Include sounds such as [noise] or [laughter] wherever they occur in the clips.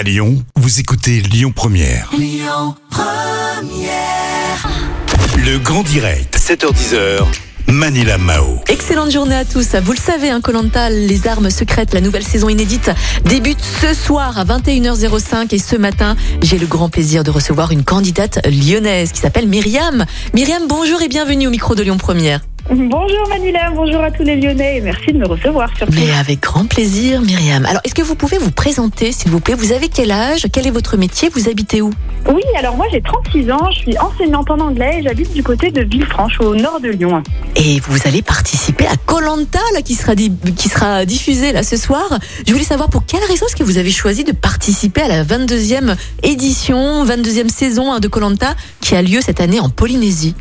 À Lyon, vous écoutez Lyon Première. Le grand direct, 7h10h. Manila Mao. Excellente journée à tous. Vous le savez, un Colanta, les armes secrètes, la nouvelle saison inédite débute ce soir à 21h05 et ce matin, j'ai le grand plaisir de recevoir une candidate lyonnaise qui s'appelle Myriam. Myriam, bonjour et bienvenue au micro de Lyon Première. Bonjour Manila, bonjour à tous les Lyonnais et merci de me recevoir surtout. Mais avec grand plaisir, Myriam. Alors, est-ce que vous pouvez vous présenter, s'il vous plaît? Vous avez quel âge? Quel est votre métier? Vous habitez où? Oui, alors moi j'ai 36 ans, je suis enseignante en anglais et j'habite du côté de Villefranche au nord de Lyon. Et vous allez participer à Colanta, là, qui sera, qui sera diffusé là ce soir. Je voulais savoir pour quelle raison est-ce que vous avez choisi de participer à la 22e édition, 22e saison hein, de Colanta, qui a lieu cette année en Polynésie?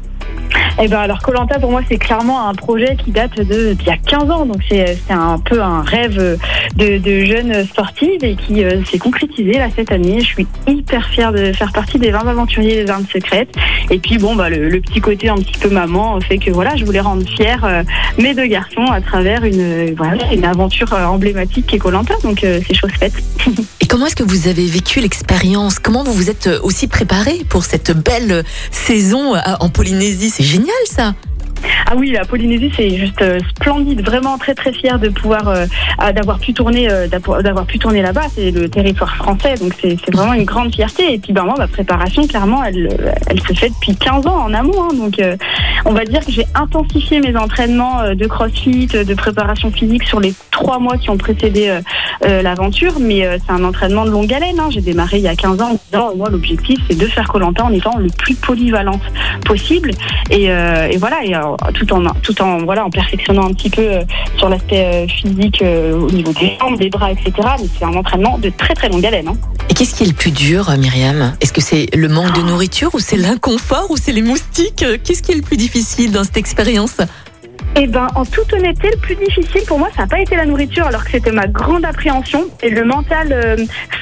Et ben alors Colanta pour moi c'est clairement un projet qui date de d'il y a 15 ans, donc c'est un peu un rêve de, de jeune sportive et qui euh, s'est concrétisé là cette année. Je suis hyper fière de faire partie des 20 aventuriers des armes secrètes. Et puis bon bah le, petit côté un petit peu maman fait que voilà je voulais rendre fière euh, mes deux garçons à travers une euh, une aventure euh, emblématique qui est Colanta, donc euh, c'est chose faite. [laughs] Comment est-ce que vous avez vécu l'expérience? Comment vous vous êtes euh, aussi préparé pour cette belle saison euh, en Polynésie? C'est génial ça Ah oui, la Polynésie, c'est juste euh, splendide. Vraiment très très fière de pouvoir euh, d'avoir pu tourner euh, d'avoir pu tourner là-bas. C'est le territoire français, donc c'est vraiment une grande fierté. Et puis ben moi, ma préparation, clairement, elle se fait depuis 15 ans en amont. hein. donc on va dire que j'ai intensifié mes entraînements de CrossFit, de préparation physique sur les trois mois qui ont précédé l'aventure. Mais c'est un entraînement de longue haleine. hein. J'ai démarré il y a 15 ans en disant moi l'objectif c'est de faire Colanta en étant le plus polyvalente possible. Et, voilà, euh, tout en tout en voilà en perfectionnant un petit peu euh, sur l'aspect euh, physique au niveau des jambes, des bras, etc. Mais c'est un entraînement de très très longue haleine. hein. Et qu'est-ce qui est le plus dur, Myriam? Est-ce que c'est le manque de nourriture ou c'est l'inconfort ou c'est les moustiques? Qu'est-ce qui est le plus difficile dans cette expérience? Eh ben, en toute honnêteté, le plus difficile pour moi, ça n'a pas été la nourriture, alors que c'était ma grande appréhension. Et le mental euh,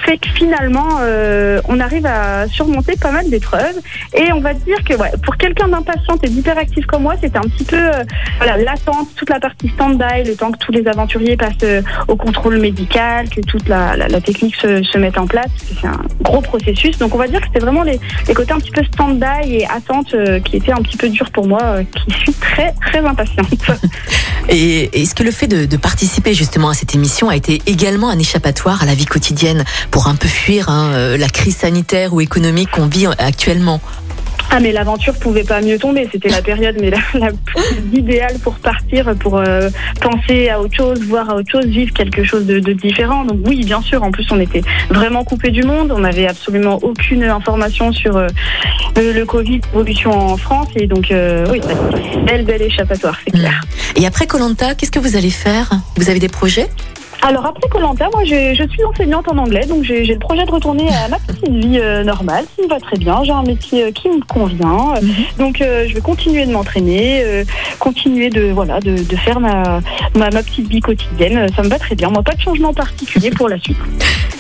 fait que finalement, euh, on arrive à surmonter pas mal d'épreuves. Et on va dire que ouais, pour quelqu'un d'impatient et d'hyperactif comme moi, c'était un petit peu euh, voilà l'attente, toute la partie stand-by, le temps que tous les aventuriers passent euh, au contrôle médical, que toute la, la, la technique se, se mette en place. C'est un gros processus. Donc on va dire que c'était vraiment les, les côtés un petit peu stand-by et attente euh, qui étaient un petit peu durs pour moi, qui [laughs] suis très très impatiente. [laughs] Et est-ce que le fait de, participer justement à cette émission a été également un échappatoire à la vie quotidienne pour un peu fuir hein, euh, la crise sanitaire ou économique qu'on vit actuellement? Ah mais l'aventure pouvait pas mieux tomber, c'était la période mais la, [laughs] la plus idéale pour partir, pour euh, penser à autre chose, voir à autre chose, vivre quelque chose de, de différent. Donc oui, bien sûr, en plus on était vraiment coupé du monde, on n'avait absolument aucune information sur euh, le, le Covid, l'évolution en France. Et donc euh, oui, belle belle échappatoire, c'est clair. Et après Colanta, qu'est-ce que vous allez faire? Vous avez des projets? Alors après Colanta, moi je suis enseignante en anglais, donc j'ai le projet de retourner à ma petite vie euh, normale, qui me va très bien. J'ai un métier euh, qui me convient, Euh, donc euh, je vais continuer de m'entraîner, continuer de voilà de, de faire ma, ma ma petite vie quotidienne. Ça me va très bien. Moi, pas de changement particulier pour la suite.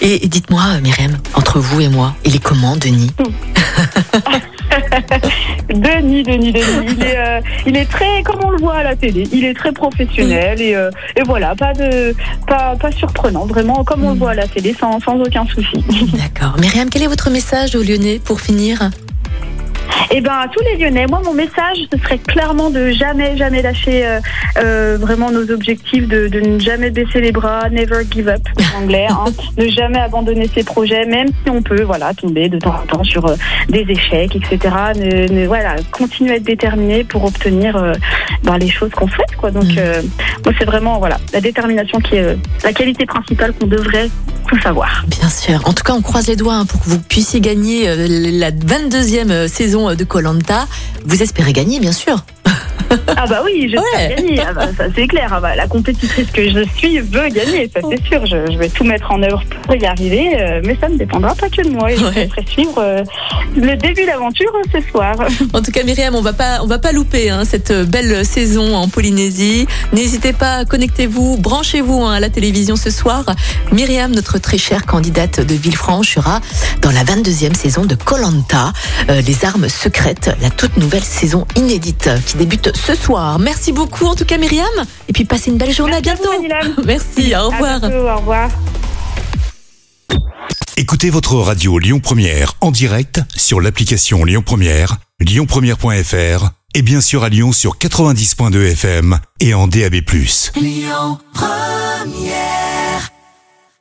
Et, dites-moi, Myriam, entre vous et moi, il est comment, Denis? [laughs] Denis, Denis, Denis, il est euh, il est très comme on le voit à la télé. Il est très professionnel et euh, et voilà, pas de pas pas surprenant, vraiment comme on le voit à la télé, sans sans aucun souci. D'accord. Myriam, quel est votre message aux Lyonnais pour finir? Eh ben, à tous les Lyonnais, moi, mon message, ce serait clairement de jamais, jamais lâcher euh, euh, vraiment nos objectifs, de, de ne jamais baisser les bras, never give up en anglais, hein, [laughs] ne jamais abandonner ses projets, même si on peut, voilà, tomber de temps en temps sur euh, des échecs, etc. Ne, ne- voilà, continuer à être déterminé pour obtenir euh, ben, les choses qu'on souhaite, quoi. Donc, Mm. euh, moi, c'est vraiment, voilà, la détermination qui est euh, la qualité principale qu'on devrait Bien sûr. En tout cas, on croise les doigts hein, pour que vous puissiez gagner euh, la 22e saison de Colanta. Vous espérez gagner, bien sûr. [laughs] Ah bah oui, j'espère Ouais. gagner. Ah bah, ça c'est clair. Ah bah, la compétitrice que je suis veut gagner, ça c'est sûr. Je, je vais tout mettre en œuvre pour y arriver, euh, mais ça ne dépendra pas que de moi. Et je ferai suivre euh, le début d'aventure euh, ce soir. [laughs] En tout cas, Myriam, on va pas, on va pas louper hein, cette belle saison en Polynésie. N'hésitez pas, connectez-vous, branchez-vous hein, à la télévision ce soir. Myriam, notre très chère candidate de Villefranche, sera dans la 22e saison de Colanta, les armes secrètes, la toute nouvelle saison inédite qui débute ce soir. Merci beaucoup, en tout cas, Myriam. Et puis, passez une belle journée. Merci à [laughs] à bientôt. vous. Merci. Au À revoir. bientôt, au revoir. Écoutez votre radio Lyon Première en direct sur l'application Lyon Première, lyonpremière.fr et bien sûr à Lyon sur 90.2 FM et en DAB+. Lyon Première